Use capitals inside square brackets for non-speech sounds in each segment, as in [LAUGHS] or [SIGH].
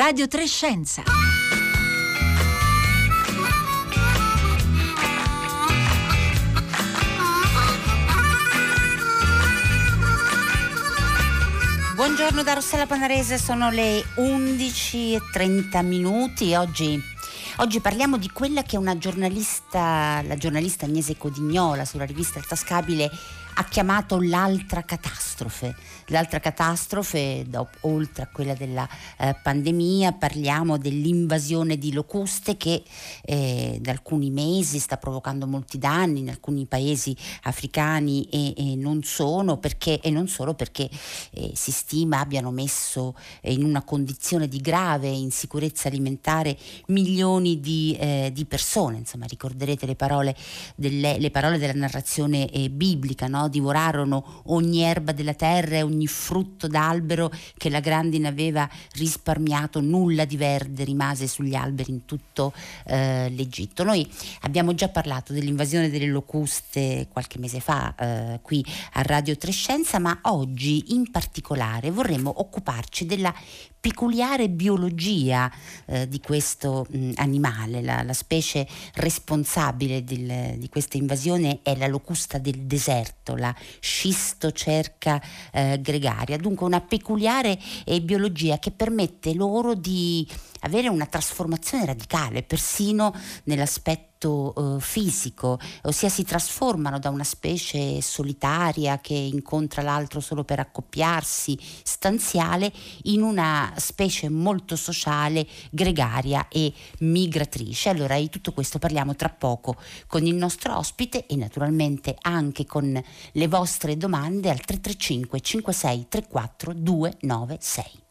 Radio Trescenza. Buongiorno da Rossella Panarese, sono le 11.30 minuti. Oggi Oggi parliamo di quella che una giornalista, la giornalista Agnese Codignola sulla rivista Il Tascabile ha chiamato l'altra catastrofe. L'altra catastrofe, dopo, oltre a quella della eh, pandemia, parliamo dell'invasione di locuste che eh, da alcuni mesi sta provocando molti danni in alcuni paesi africani e, e, non, perché, e non solo perché eh, si stima abbiano messo in una condizione di grave insicurezza alimentare milioni di, eh, di persone. Insomma, ricorderete le parole, delle, le parole della narrazione eh, biblica, no? Divorarono ogni erba della terra e ogni frutto d'albero che la grandine aveva risparmiato, nulla di verde rimase sugli alberi in tutto eh, l'Egitto. Noi abbiamo già parlato dell'invasione delle locuste qualche mese fa eh, qui a Radio Trescenza, ma oggi in particolare vorremmo occuparci della peculiare biologia eh, di questo mh, animale. La, la, specie responsabile del, di questa invasione è la locusta del deserto, la scistocerca eh, gregaria, dunque una peculiare eh, biologia che permette loro di avere una trasformazione radicale, persino nell'aspetto uh, fisico, ossia si trasformano da una specie solitaria che incontra l'altro solo per accoppiarsi, stanziale, in una specie molto sociale, gregaria e migratrice. Allora di tutto questo parliamo tra poco con il nostro ospite e naturalmente anche con le vostre domande al 335 56 34 296.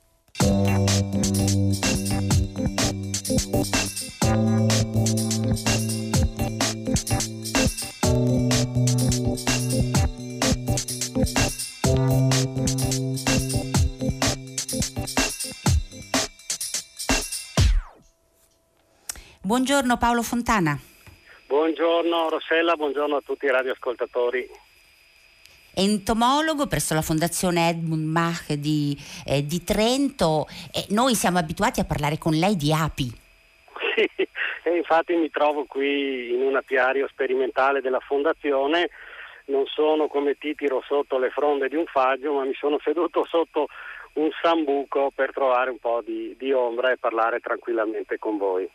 Buongiorno Paolo Fontana. Buongiorno Rossella, buongiorno a tutti i radioascoltatori entomologo presso la Fondazione Edmund Mach di, eh, di Trento e noi siamo abituati a parlare con lei di api. Sì, e infatti mi trovo qui in un apiario sperimentale della Fondazione, non sono come Titiro sotto le fronde di un faggio, ma mi sono seduto sotto un sambuco per trovare un po' di, di ombra e parlare tranquillamente con voi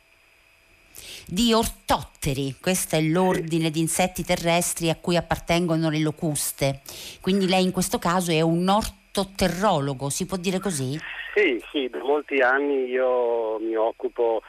di ortotteri, questo è l'ordine di insetti terrestri a cui appartengono le locuste. Quindi lei in questo caso è un ortoterrologo, si può dire così? Sì, sì, da molti anni io mi occupo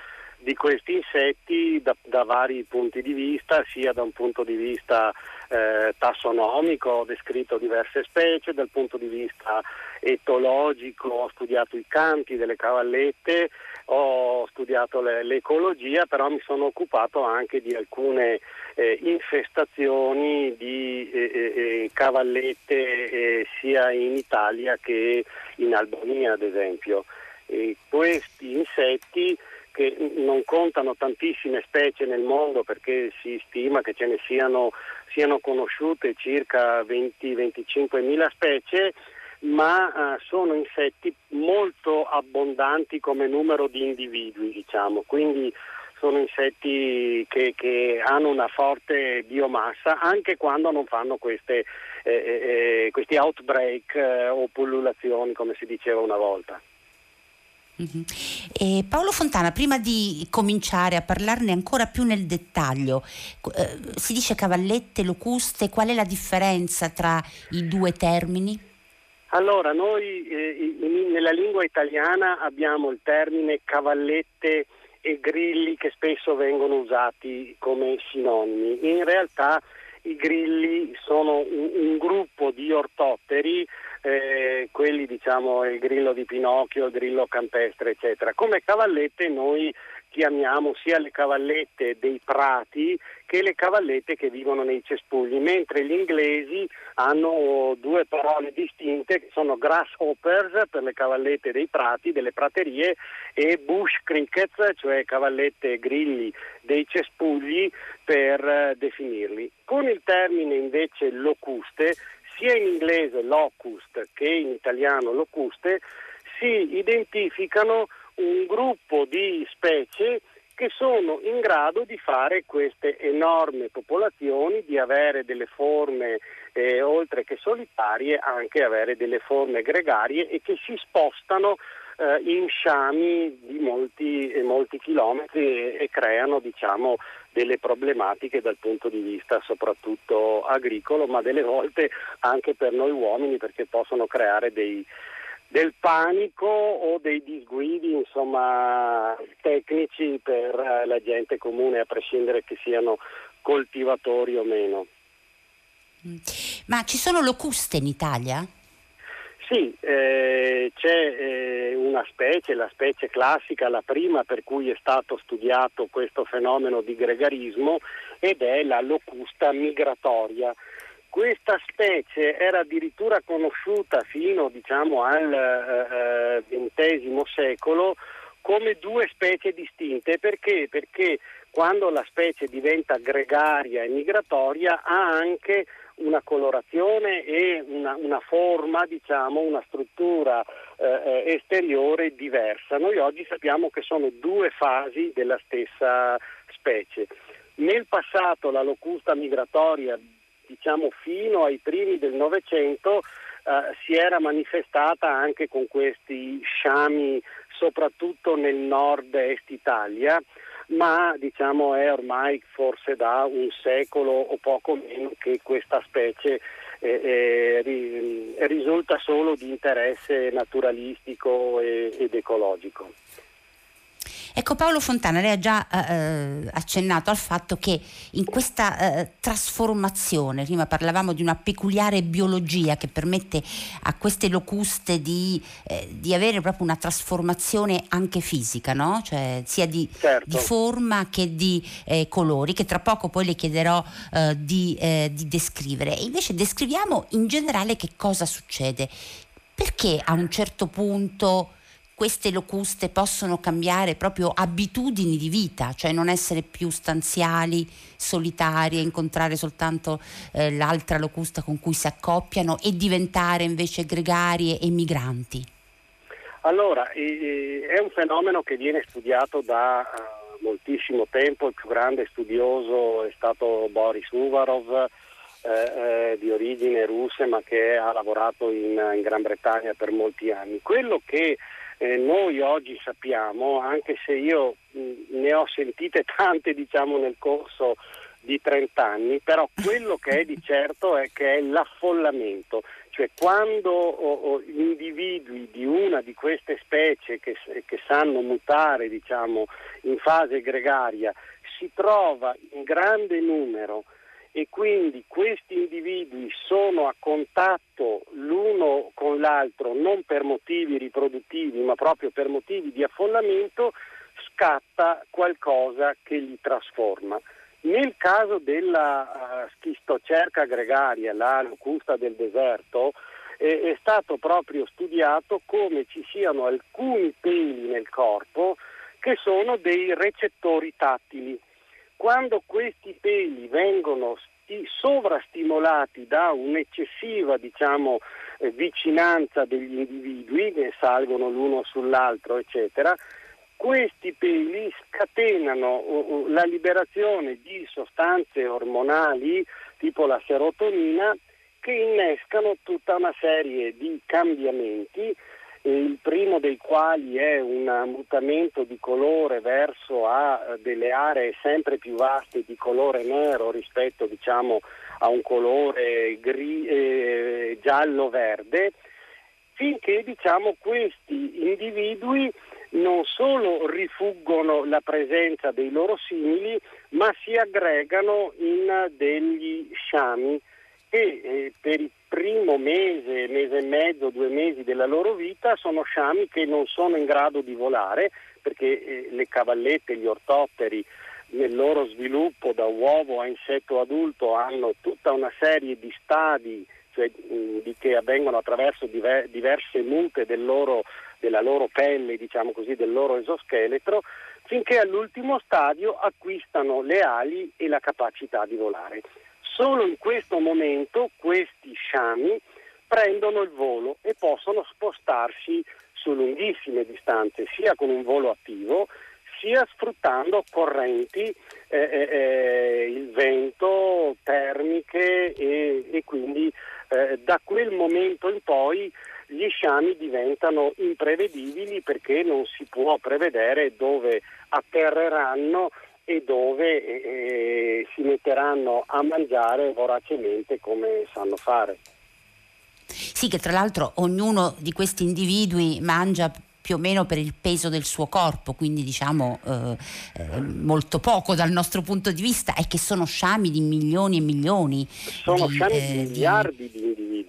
di questi insetti da, da, vari punti di vista, sia da un punto di vista eh, tassonomico, ho descritto diverse specie, dal punto di vista etologico ho studiato i canti delle cavallette, ho studiato le, l'ecologia, però mi sono occupato anche di alcune eh, infestazioni di eh, eh, eh cavallette eh, sia in Italia che in Albania ad esempio. E questi insetti che non contano tantissime specie nel mondo perché si stima che ce ne siano, siano conosciute circa 20-25 mila specie, ma eh, sono insetti molto abbondanti come numero di individui, diciamo. quindi sono insetti che, che, hanno una forte biomassa anche quando non fanno queste, eh, eh, eh questi outbreak eh, o pullulazioni come si diceva una volta. Mm-hmm. Paolo Fontana, prima di cominciare a parlarne ancora più nel dettaglio, eh, si dice cavallette, locuste, qual è la differenza tra i due termini? Allora, noi eh, in, nella lingua italiana abbiamo il termine cavallette e grilli che spesso vengono usati come sinonimi. In realtà i grilli sono un, un gruppo di ortotteri, eh, quelli diciamo il grillo di Pinocchio, il grillo campestre, eccetera. Come cavallette noi chiamiamo sia le cavallette dei prati che le cavallette che vivono nei cespugli, mentre gli inglesi hanno due parole distinte che sono grasshoppers per le cavallette dei prati, delle praterie e bush crickets, cioè cavallette grilli dei cespugli per eh, definirli. Con il termine invece locuste, sia in inglese locust che in italiano locuste, si identificano un gruppo di specie che sono in grado di fare queste enormi popolazioni, di avere delle forme eh, oltre che solitarie, anche avere delle forme gregarie e che si spostano eh, in sciami di molti, molti chilometri e, e creano diciamo, delle problematiche dal punto di vista soprattutto agricolo, ma delle volte anche per noi uomini perché possono creare dei, del panico o dei disguidi insomma, tecnici per eh, la gente comune, a prescindere che siano coltivatori o meno. Mm. Ma ci sono locuste in Italia? Sì, eh, c'è eh, una specie, la specie classica, la prima per cui è stato studiato questo fenomeno di gregarismo ed è la locusta migratoria. Questa specie era addirittura conosciuta fino diciamo, al XX eh, eh secolo come due specie distinte. Perché? Perché quando la specie diventa gregaria e migratoria ha anche una colorazione e una, una forma, diciamo, una struttura eh, eh, esteriore diversa. Noi oggi sappiamo che sono due fasi della stessa specie. Nel passato la locusta migratoria, diciamo fino ai primi del Novecento, eh, si era manifestata anche con questi sciami, soprattutto nel nord-est Italia ma diciamo è ormai forse da un secolo o poco meno che questa specie eh, eh, risulta solo di interesse naturalistico ed ecologico. Ecco Paolo Fontana, lei ha già eh, accennato al fatto che in questa eh, trasformazione, prima parlavamo di una peculiare biologia che permette a queste locuste di, eh, di avere proprio una trasformazione anche fisica, no? cioè, sia di, certo. di, forma che di eh, colori, che tra poco poi le chiederò eh, di, eh, di descrivere. E invece descriviamo in generale che cosa succede. Perché a un certo punto queste locuste possono cambiare proprio abitudini di vita, cioè non essere più stanziali, solitarie, incontrare soltanto eh, l'altra locusta con cui si accoppiano e diventare invece gregarie e migranti? Allora, è un fenomeno che viene studiato da uh, moltissimo tempo, il più grande studioso è stato Boris Uvarov, eh, eh, di origine russe ma che ha lavorato in, in Gran Bretagna per molti anni. Quello che eh, noi oggi sappiamo, anche se io ne ho sentite tante diciamo, nel corso di 30 anni, però quello che è di certo è che è l'affollamento, cioè quando o, individui di una di queste specie che, che sanno mutare diciamo, in fase gregaria si trova in grande numero e quindi questi individui sono a contatto l'uno con l'altro non per motivi riproduttivi ma proprio per motivi di affollamento, scatta qualcosa che li trasforma. Nel caso della uh, schistocerca gregaria, la locusta del deserto, eh, è stato proprio studiato come ci siano alcuni peli nel corpo che sono dei recettori tattili quando questi peli vengono sti- sovrastimolati da un'eccessiva diciamo, eh, vicinanza degli individui che salgono l'uno sull'altro, eccetera, questi peli scatenano uh, la liberazione di sostanze ormonali tipo la serotonina che innescano tutta una serie di cambiamenti il primo dei quali è un mutamento di colore verso a eh, delle aree sempre più vaste di colore nero rispetto diciamo, a un colore gri- eh, giallo-verde, finché diciamo, questi individui non solo rifuggono la presenza dei loro simili, ma si aggregano in degli sciami che eh, per il primo mese, mese e mezzo, due mesi della loro vita sono sciami che non sono in grado di volare perché eh, le cavallette, gli ortotteri nel loro sviluppo da uovo a insetto adulto hanno tutta una serie di stadi cioè, mh, che avvengono attraverso diver- diverse mute del loro, della loro pelle, diciamo così, del loro esoscheletro, finché all'ultimo stadio acquistano le ali e la capacità di volare. Solo in questo momento questi sciami prendono il volo e possono spostarsi su lunghissime distanze, sia con un volo attivo, sia sfruttando correnti, eh, eh, eh il vento, termiche e, e quindi eh, da quel momento in poi gli sciami diventano imprevedibili perché non si può prevedere dove atterreranno e dove eh, eh, si metteranno a mangiare voracemente come sanno fare. Sì, che tra l'altro ognuno di questi individui mangia più o meno per il peso del suo corpo, quindi diciamo eh, eh, molto poco dal nostro punto di vista, è che sono sciami di milioni e milioni. Sono di, sciami di eh, miliardi di individui.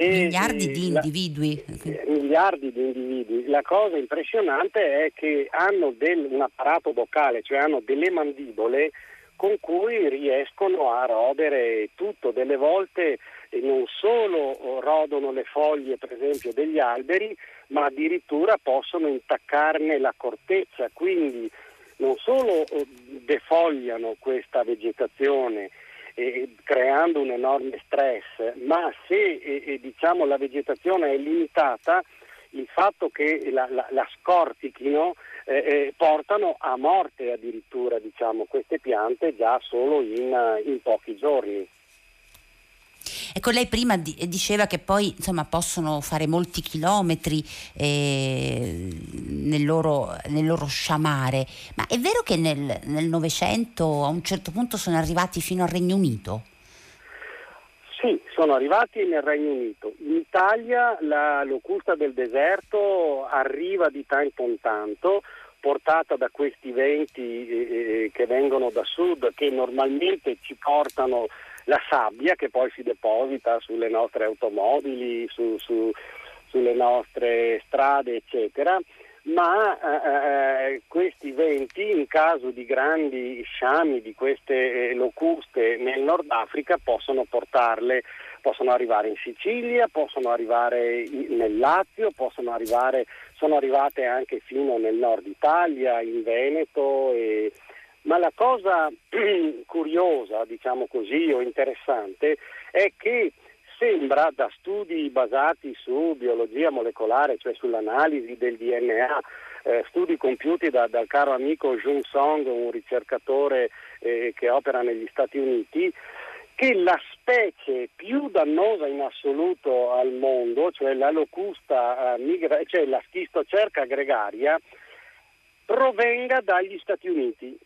E, miliardi di individui. La, miliardi di individui. La cosa impressionante è che hanno del, un apparato boccale, cioè hanno delle mandibole con cui riescono a rodere tutto. Delle volte non solo rodono le foglie, per esempio, degli alberi, ma addirittura possono intaccarne la corteccia, quindi non solo defogliano questa vegetazione eh, creando un enorme stress, ma se eh, diciamo, la vegetazione è limitata, il fatto che la, la, la scortichino eh, eh, portano a morte addirittura diciamo, queste piante già solo in, in pochi giorni. Ecco, lei prima diceva che poi insomma, possono fare molti chilometri eh, nel, loro, nel, loro, sciamare, ma è vero che nel Novecento a un certo punto sono arrivati fino al Regno Unito? Sì, sono arrivati nel Regno Unito. In Italia la locusta del deserto arriva di tanto in tanto, portata da questi venti eh, eh che vengono da sud, che normalmente ci portano la sabbia che poi si deposita sulle nostre automobili, su, su, sulle nostre strade, eccetera. Ma eh, eh, questi venti, in caso di grandi sciami di queste eh, locuste nel Nord Africa, possono portarle, possono arrivare in Sicilia, possono arrivare nel Lazio, arrivare, sono arrivate anche fino nel Nord Italia, in Veneto e, ma la cosa [CLEARS THROAT] curiosa, diciamo così, o interessante è che sembra da studi basati su biologia molecolare, cioè sull'analisi del DNA, eh, studi compiuti da, dal caro amico Jung Song, un ricercatore eh, che opera negli Stati Uniti, che la specie più dannosa in assoluto al mondo, cioè la locusta eh, migra- cioè la schistocerca gregaria, provenga dagli Stati Uniti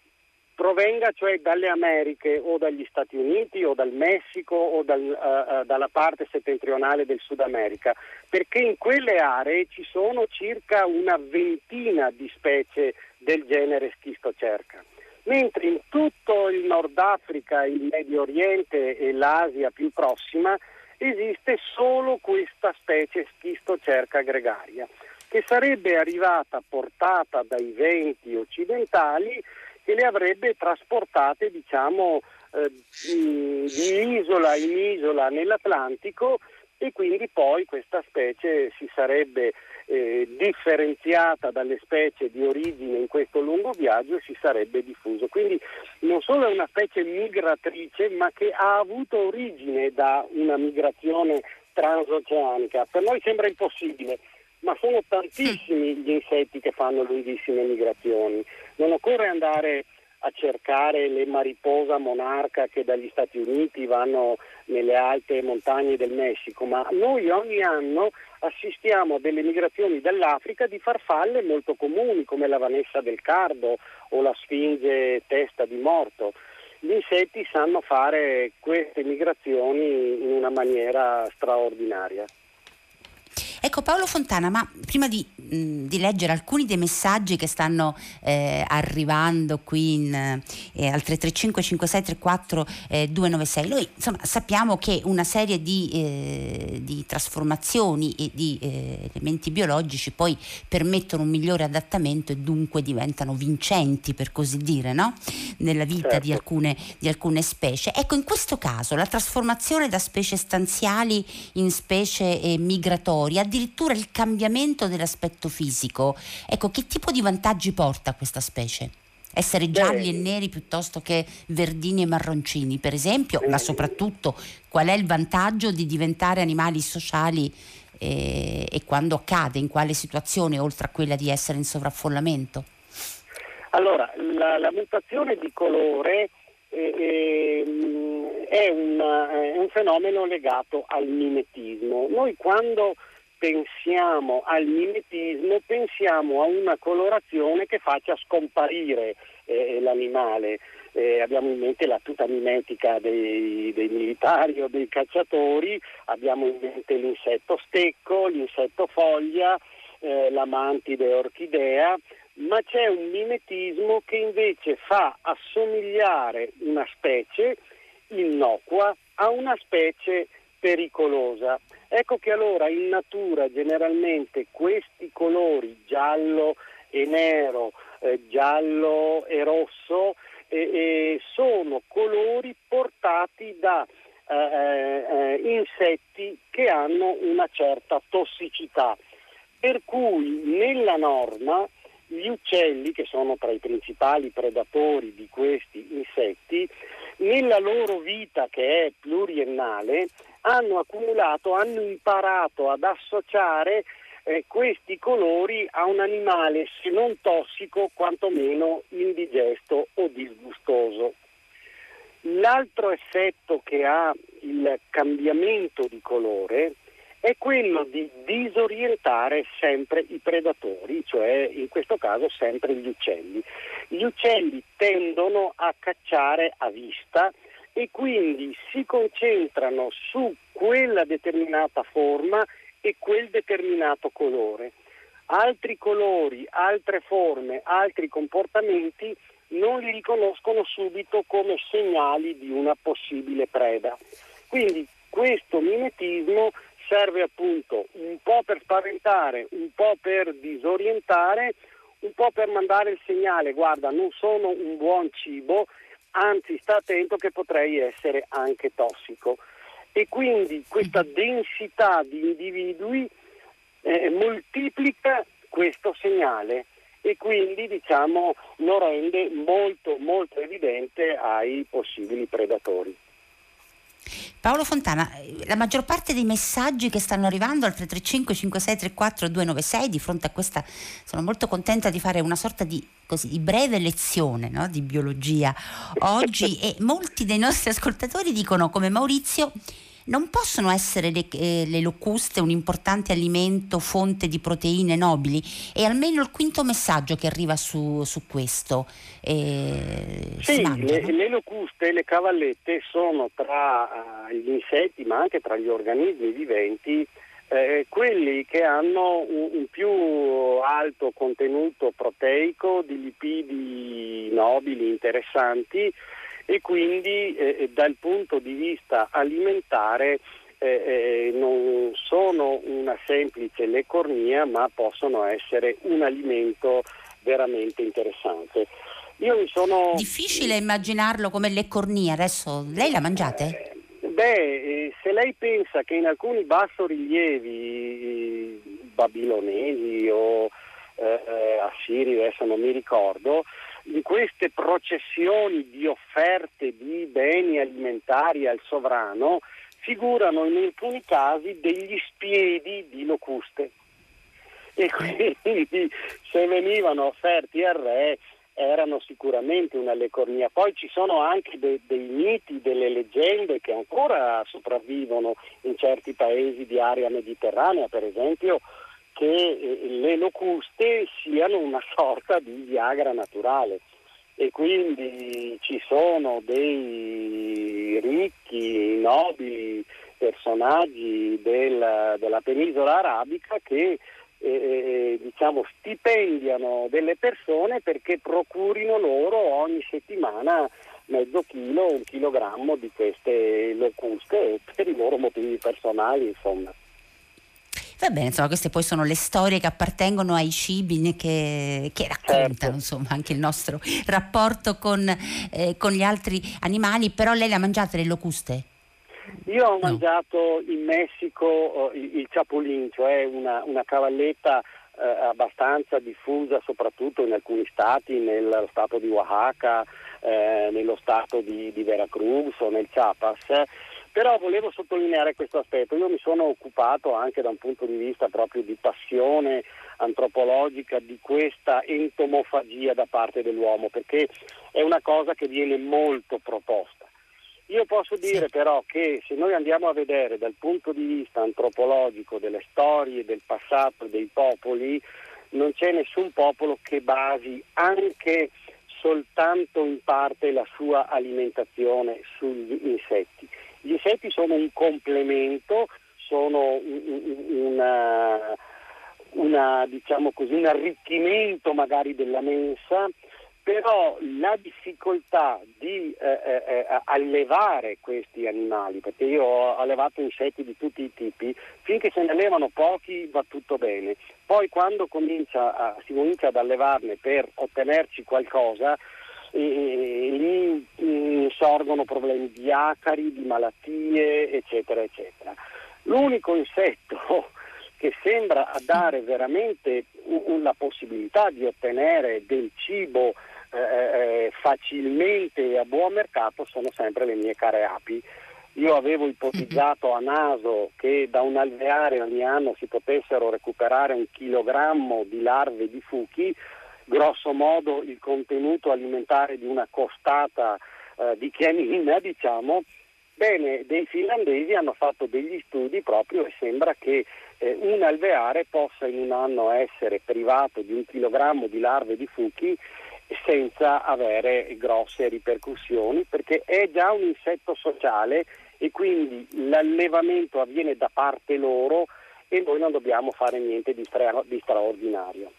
provenga cioè dalle Americhe o dagli Stati Uniti o dal Messico o dal, uh, dalla parte settentrionale del Sud America, perché in quelle aree ci sono circa una ventina di specie del genere schistocerca. Mentre in tutto il Nord Africa, il Medio Oriente e l'Asia più prossima esiste solo questa specie schistocerca gregaria, che sarebbe arrivata portata dai venti occidentali che le avrebbe trasportate diciamo, eh, di isola in isola nell'Atlantico e quindi poi questa specie si sarebbe eh, differenziata dalle specie di origine in questo lungo viaggio e si sarebbe diffuso. Quindi non solo è una specie migratrice ma che ha avuto origine da una migrazione transoceanica. Per noi sembra impossibile, ma sono tantissimi gli insetti che fanno lunghissime migrazioni. Non occorre andare a cercare le mariposa monarca che dagli Stati Uniti vanno nelle alte montagne del Messico, ma noi ogni anno assistiamo a delle migrazioni dall'Africa di farfalle molto comuni come la vanessa del cardo o la sfinge testa di morto. Gli insetti sanno fare queste migrazioni in una maniera straordinaria. Ecco Paolo Fontana, ma prima di, mh, di leggere alcuni dei messaggi che stanno eh, arrivando qui in, eh, al 335 5634 eh, 296, noi insomma, sappiamo che una serie di, eh, di trasformazioni e di eh, elementi biologici poi permettono un migliore adattamento e dunque diventano vincenti per così dire no? nella vita certo. di, alcune, di alcune specie. Ecco in questo caso la trasformazione da specie stanziali in specie migratorie addirittura il cambiamento dell'aspetto fisico. Ecco, che tipo di vantaggi porta questa specie? Essere gialli Beh, e neri piuttosto che verdini e marroncini, per esempio, ma soprattutto qual è il vantaggio di diventare animali sociali e, e quando cade, in quale situazione, oltre a quella di essere in sovraffollamento? Allora, la, la mutazione di colore eh, eh, è, una, è, un fenomeno legato al mimetismo. Noi quando pensiamo al mimetismo pensiamo a una colorazione che faccia scomparire eh, l'animale. Eh, abbiamo in mente la tuta mimetica dei, dei, militari o dei cacciatori, abbiamo in mente l'insetto stecco, l'insetto foglia, eh, l'amantide orchidea, ma c'è un mimetismo che invece fa assomigliare una specie innocua a una specie pericolosa. Ecco che allora in natura generalmente questi colori giallo e nero, eh, giallo e rosso eh, eh, sono colori portati da eh, eh, insetti che hanno una certa tossicità. Per cui nella norma gli uccelli, che sono tra i principali predatori di questi insetti, nella loro vita che è pluriennale, hanno accumulato, hanno imparato ad associare eh, questi colori a un animale se non tossico, quantomeno indigesto o disgustoso. L'altro effetto che ha il cambiamento di colore è quello di disorientare sempre i predatori, cioè in questo caso sempre gli uccelli. Gli uccelli tendono a cacciare a vista e quindi si concentrano su quella determinata forma e quel determinato colore. Altri colori, altre forme, altri comportamenti non li riconoscono subito come segnali di una possibile preda. Quindi questo mimetismo serve appunto un po' per spaventare, un po' per disorientare, un po' per mandare il segnale, guarda, non sono un buon cibo, anzi sta attento che potrei essere anche tossico. E quindi questa mhm. densità di individui eh, moltiplica questo segnale e quindi diciamo, lo rende molto molto evidente ai possibili predatori. Paolo Fontana, la maggior parte dei messaggi che stanno arrivando al 335 5634 296 di fronte a questa sono molto contenta di fare una sorta di, così, di breve lezione no? di biologia oggi [LAUGHS] e molti dei nostri ascoltatori dicono come Maurizio non possono essere le, eh, le, locuste un importante alimento, fonte di proteine nobili? È almeno il quinto messaggio che arriva su, su questo. Eh, sì, le, le, locuste, le cavallette sono tra uh, gli insetti ma anche tra gli organismi viventi eh, quelli che hanno un, un, più alto contenuto proteico di lipidi nobili interessanti e quindi eh, eh, dal punto di vista alimentare eh, eh, non sono una semplice lecornia ma possono essere un alimento veramente interessante. Io mi sono... Difficile immaginarlo come leccornia, adesso lei la mangiate? Beh, eh, se lei pensa che in alcuni bassorilievi babilonesi o eh, assiri, adesso non mi ricordo, in queste processioni di offerte di beni alimentari al sovrano figurano in alcuni casi degli spiedi di locuste e quindi se venivano offerti al re erano sicuramente una lecornia. Poi ci sono anche de- dei miti, delle leggende che ancora sopravvivono in certi paesi di area mediterranea, per esempio che eh, le locuste siano una [LAUGHS] sorta di Viagra naturale e quindi ci sono dei ricchi, nobili personaggi del, della penisola arabica che eh, eh, diciamo, stipendiano delle persone perché procurino loro ogni settimana mezzo chilo, un chilogrammo di queste locuste per i loro motivi personali, insomma. Va bene, insomma, queste poi sono le storie che appartengono ai cibi che, che raccontano certo. insomma, anche il nostro rapporto con, eh, con, gli altri animali, però lei le ha mangiate le locuste? Io ho no. mangiato in Messico oh, il, il chapulin, cioè una, una cavalletta eh, abbastanza diffusa soprattutto in alcuni stati, nello stato di Oaxaca, eh, nello stato di, di Veracruz o nel Chiapas Però volevo sottolineare questo aspetto, io mi sono occupato anche da un punto di vista proprio di passione antropologica di questa entomofagia da parte dell'uomo, perché è una cosa che viene molto proposta. Io posso dire però che se noi andiamo a vedere dal punto di vista antropologico delle storie, del passato dei popoli, non c'è nessun popolo che basi anche soltanto in parte la sua alimentazione sugli insetti. Gli insetti sono un complemento, sono una, una, diciamo così, un arricchimento magari della mensa, però la difficoltà di eh, eh, eh, allevare questi animali, perché io ho allevato insetti di tutti i tipi, finché se ne allevano pochi va tutto bene, poi quando comincia a, si comincia ad allevarne per ottenerci qualcosa, e lì mm, sorgono problemi di acari, di malattie, eccetera, eccetera. L'unico insetto [LAUGHS] che sembra dare veramente la possibilità di ottenere del cibo eh, eh, facilmente e a buon mercato sono sempre le mie care api. Io avevo ipotizzato a naso che da un alveare ogni anno si potessero recuperare un chilogrammo di larve di fuchi, grosso modo il contenuto alimentare di una costata eh, di chianina, diciamo, Bene, dei finlandesi hanno fatto degli studi proprio e sembra che eh, un alveare possa in un anno essere privato di un chilogrammo di larve di fuchi senza avere grosse ripercussioni perché è già un insetto sociale e quindi l'allevamento avviene da parte loro e noi non dobbiamo fare niente di, stra- di straordinario.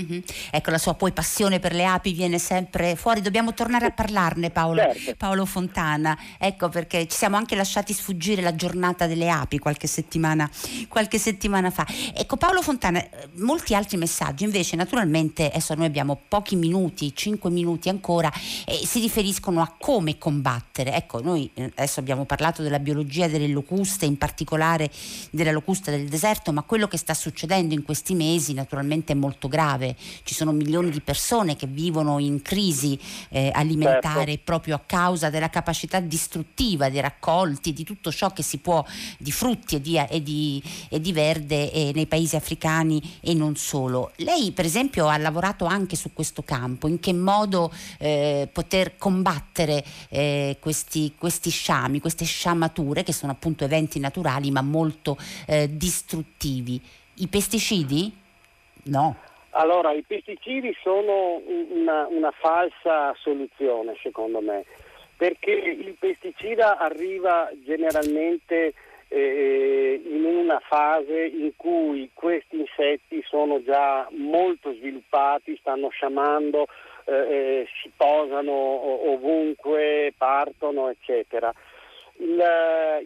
Mm-hmm. Ecco, la sua poi passione per le api viene sempre fuori. Dobbiamo tornare a parlarne, Paolo, certo. Paolo, Fontana. Ecco perché ci siamo anche lasciati sfuggire la giornata delle api qualche settimana, qualche settimana fa. Ecco, Paolo Fontana, molti altri messaggi invece, naturalmente, adesso noi abbiamo pochi minuti, cinque minuti ancora, e si riferiscono a come combattere. Ecco, noi eh, adesso abbiamo parlato della biologia delle locuste, in particolare della locusta del deserto, ma quello che sta succedendo in questi mesi naturalmente è molto grave grave, ci sono milioni di persone che vivono in crisi eh, alimentare certo. proprio a causa della capacità distruttiva dei raccolti, di tutto ciò che si può, di frutti e di, e di, e di verde eh, nei paesi africani e non solo. Lei per esempio ha lavorato anche su questo campo, in che modo eh, poter combattere eh, questi, questi sciami, queste sciamature che sono appunto eventi naturali ma molto eh, distruttivi. I pesticidi? No. Allora, i pesticidi sono una, una falsa soluzione secondo me, perché il pesticida arriva generalmente eh, in una fase in cui questi insetti sono già molto sviluppati, stanno sciamando, eh, eh si posano ovunque, partono, eccetera. Il,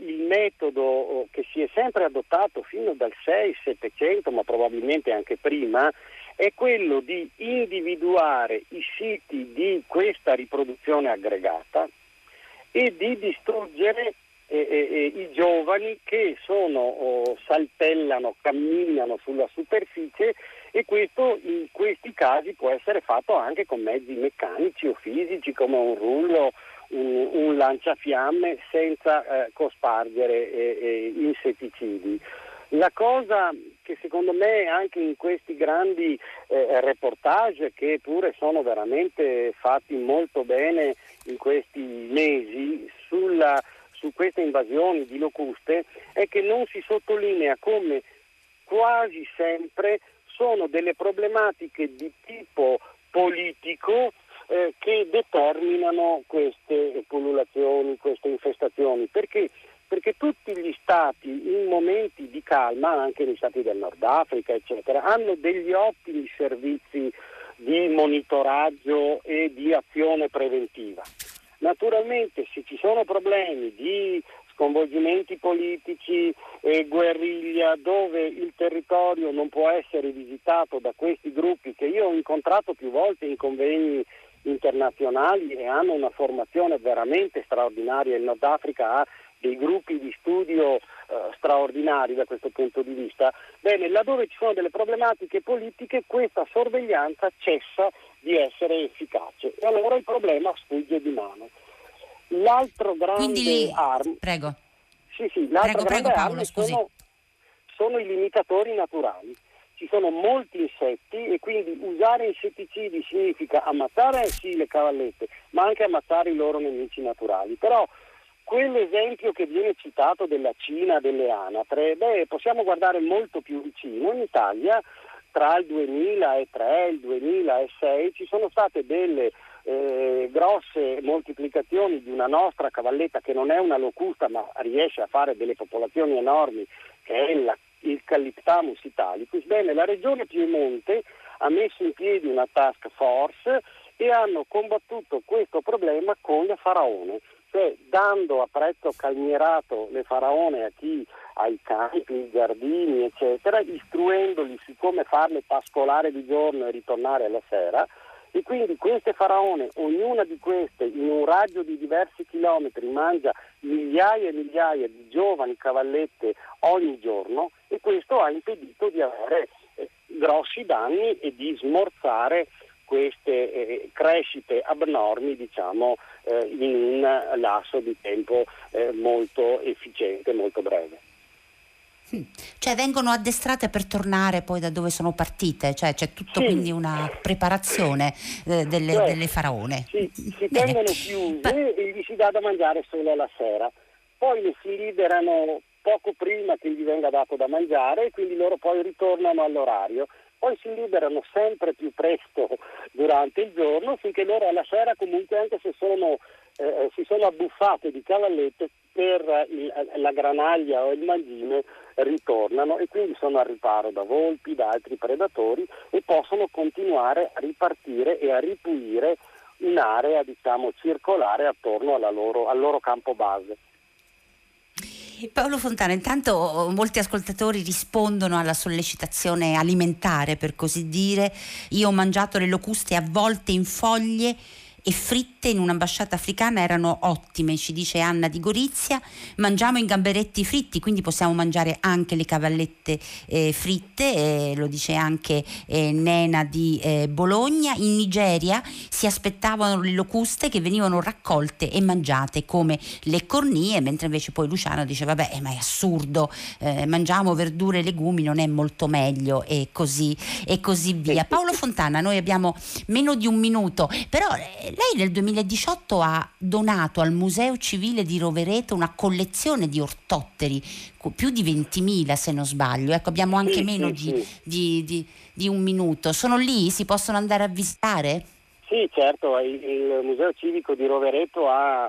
il, metodo che si è sempre adottato fino dal 6-700, ma probabilmente anche prima, è quello di individuare i siti di questa riproduzione aggregata e di distruggere eh, eh, eh, i giovani che sono, oh, saltellano, camminano sulla superficie e questo in questi casi può essere fatto anche con mezzi meccanici o fisici come un rullo, un, un lanciafiamme senza eh, cospargere eh, eh, insetticidi. La cosa che secondo me anche in questi grandi eh, reportage che pure sono veramente fatti molto bene in questi mesi sulla, su queste invasioni di locuste è che non si sottolinea come quasi sempre sono delle problematiche di tipo politico eh, che determinano queste pullulazioni, queste infestazioni, perché perché tutti gli stati in momenti di calma, anche gli stati del Nord Africa, eccetera, hanno degli ottimi servizi di monitoraggio e di azione preventiva. Naturalmente se ci sono problemi di sconvolgimenti politici e guerriglia dove il territorio non può essere visitato da questi gruppi che io ho incontrato più volte in convegni internazionali e hanno una formazione veramente straordinaria. Il Nord Africa ha dei gruppi di studio eh, straordinari da questo punto di vista, bene, laddove ci sono delle problematiche politiche questa sorveglianza cessa di essere efficace e allora il problema sfugge di mano. L'altro grande lì... arm... Prego. Sì, sì, l'altro prego, grande prego, Paolo, sono, sono i limitatori naturali ci sono molti insetti e quindi usare insetticidi significa ammazzare sì le cavallette, ma anche ammazzare i loro nemici naturali. Però quell'esempio che viene citato della Cina, delle anatre, beh, possiamo guardare molto più vicino. In Italia tra il 2003 e il 2006 ci sono state delle eh, grosse moltiplicazioni di una nostra cavalletta che non è una locusta ma riesce a fare delle popolazioni enormi, che è la il Calliptamus italicus. Bene, la regione Piemonte ha messo in piedi una task force e hanno combattuto questo problema con faraone, cioè dando a prezzo calmierato le faraone a chi ha i campi, i giardini, eccetera, istruendoli su come farle pascolare di giorno e ritornare alla sera. E quindi queste faraone, ognuna di queste in un raggio di diversi chilometri, mangia migliaia e migliaia di giovani cavallette ogni giorno e questo ha impedito di avere eh, grossi danni e di smorzare queste eh, crescite abnormi diciamo, eh, in un lasso di tempo eh, molto efficiente, molto breve. Hm. Cioè vengono addestrate per tornare poi da dove sono partite, cioè c'è tutto sì. quindi una preparazione eh, delle, cioè, delle, faraone. Sì, si tengono chiuse pa- e gli si dà da mangiare solo alla sera. Poi le si liberano poco prima che gli venga dato da mangiare e quindi loro poi ritornano all'orario. Poi si liberano sempre più presto durante il giorno finché loro alla sera comunque anche se sono, eh, si sono abbuffate di cavallette per il, la granaglia o il mangime ritornano e quindi sono al riparo da volpi, da altri predatori e possono continuare a ripartire e a ripulire un'area diciamo, circolare attorno loro, al loro campo base. Paolo Fontana, intanto molti ascoltatori rispondono alla sollecitazione alimentare, per così dire. Io ho mangiato le locuste avvolte in foglie e fritte in un'ambasciata africana erano ottime, ci dice Anna di Gorizia. Mangiamo in gamberetti fritti, quindi possiamo mangiare anche le cavallette eh, fritte, eh, lo dice anche eh, Nena di eh, Bologna. In Nigeria si aspettavano le locuste che venivano raccolte e mangiate come le cornie, mentre invece poi Luciano dice vabbè eh, ma è assurdo, eh, mangiamo verdure e legumi, non è molto meglio e così, e così via. [LAUGHS] Paolo Fontana, noi abbiamo meno di un minuto, però lei nel 2018 ha donato al Museo Civile di Rovereto una collezione di ortotteri, più di 20.000 se non sbaglio, ecco abbiamo anche sì, meno sì, di, sì. Di, di, di, un minuto. Sono lì? Si possono andare a visitare? Sì, certo, il, il Museo Civico di Rovereto ha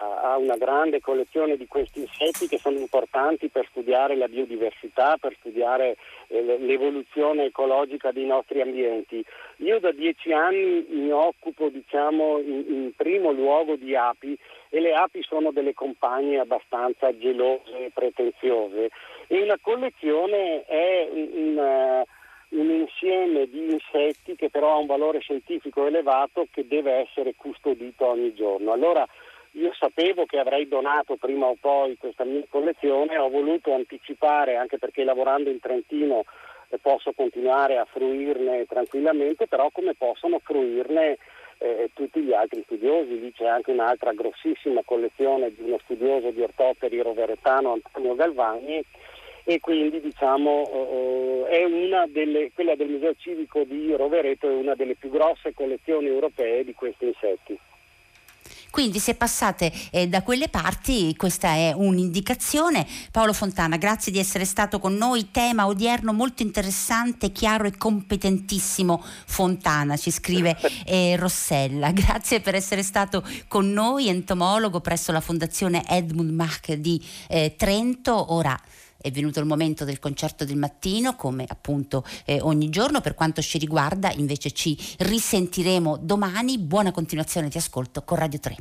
ha una grande collezione di questi insetti che sono importanti per studiare la biodiversità, per studiare eh, l'evoluzione ecologica dei nostri ambienti. Io da dieci anni mi occupo diciamo, in, in primo luogo di api e le api sono delle compagne abbastanza gelose e pretenziose e una collezione è un, un un insieme di insetti che però ha un valore scientifico elevato che deve essere custodito ogni giorno. Allora io sapevo che avrei donato prima o poi questa mia collezione, ho voluto anticipare anche perché lavorando in Trentino eh, posso continuare a fruirne tranquillamente, però come possono fruirne eh, tutti gli altri studiosi. Lì c'è anche un'altra grossissima collezione di uno studioso di ortoperi roveretano, Antonio Galvani, e quindi diciamo eh, delle, quella del Museo Civico di Rovereto è una delle più grosse collezioni europee di questi insetti. Quindi se passate eh, da quelle parti questa è un'indicazione. Paolo Fontana, grazie di essere stato con noi. Tema odierno molto interessante, chiaro e competentissimo. Fontana, ci scrive [LAUGHS] eh, Rossella. Grazie per essere stato con noi, entomologo presso la Fondazione Edmund Mach di eh, Trento. Ora è venuto il momento del concerto del mattino, come appunto eh, ogni giorno. Per quanto ci riguarda, invece ci risentiremo domani. Buona continuazione di ascolto con Radio 3.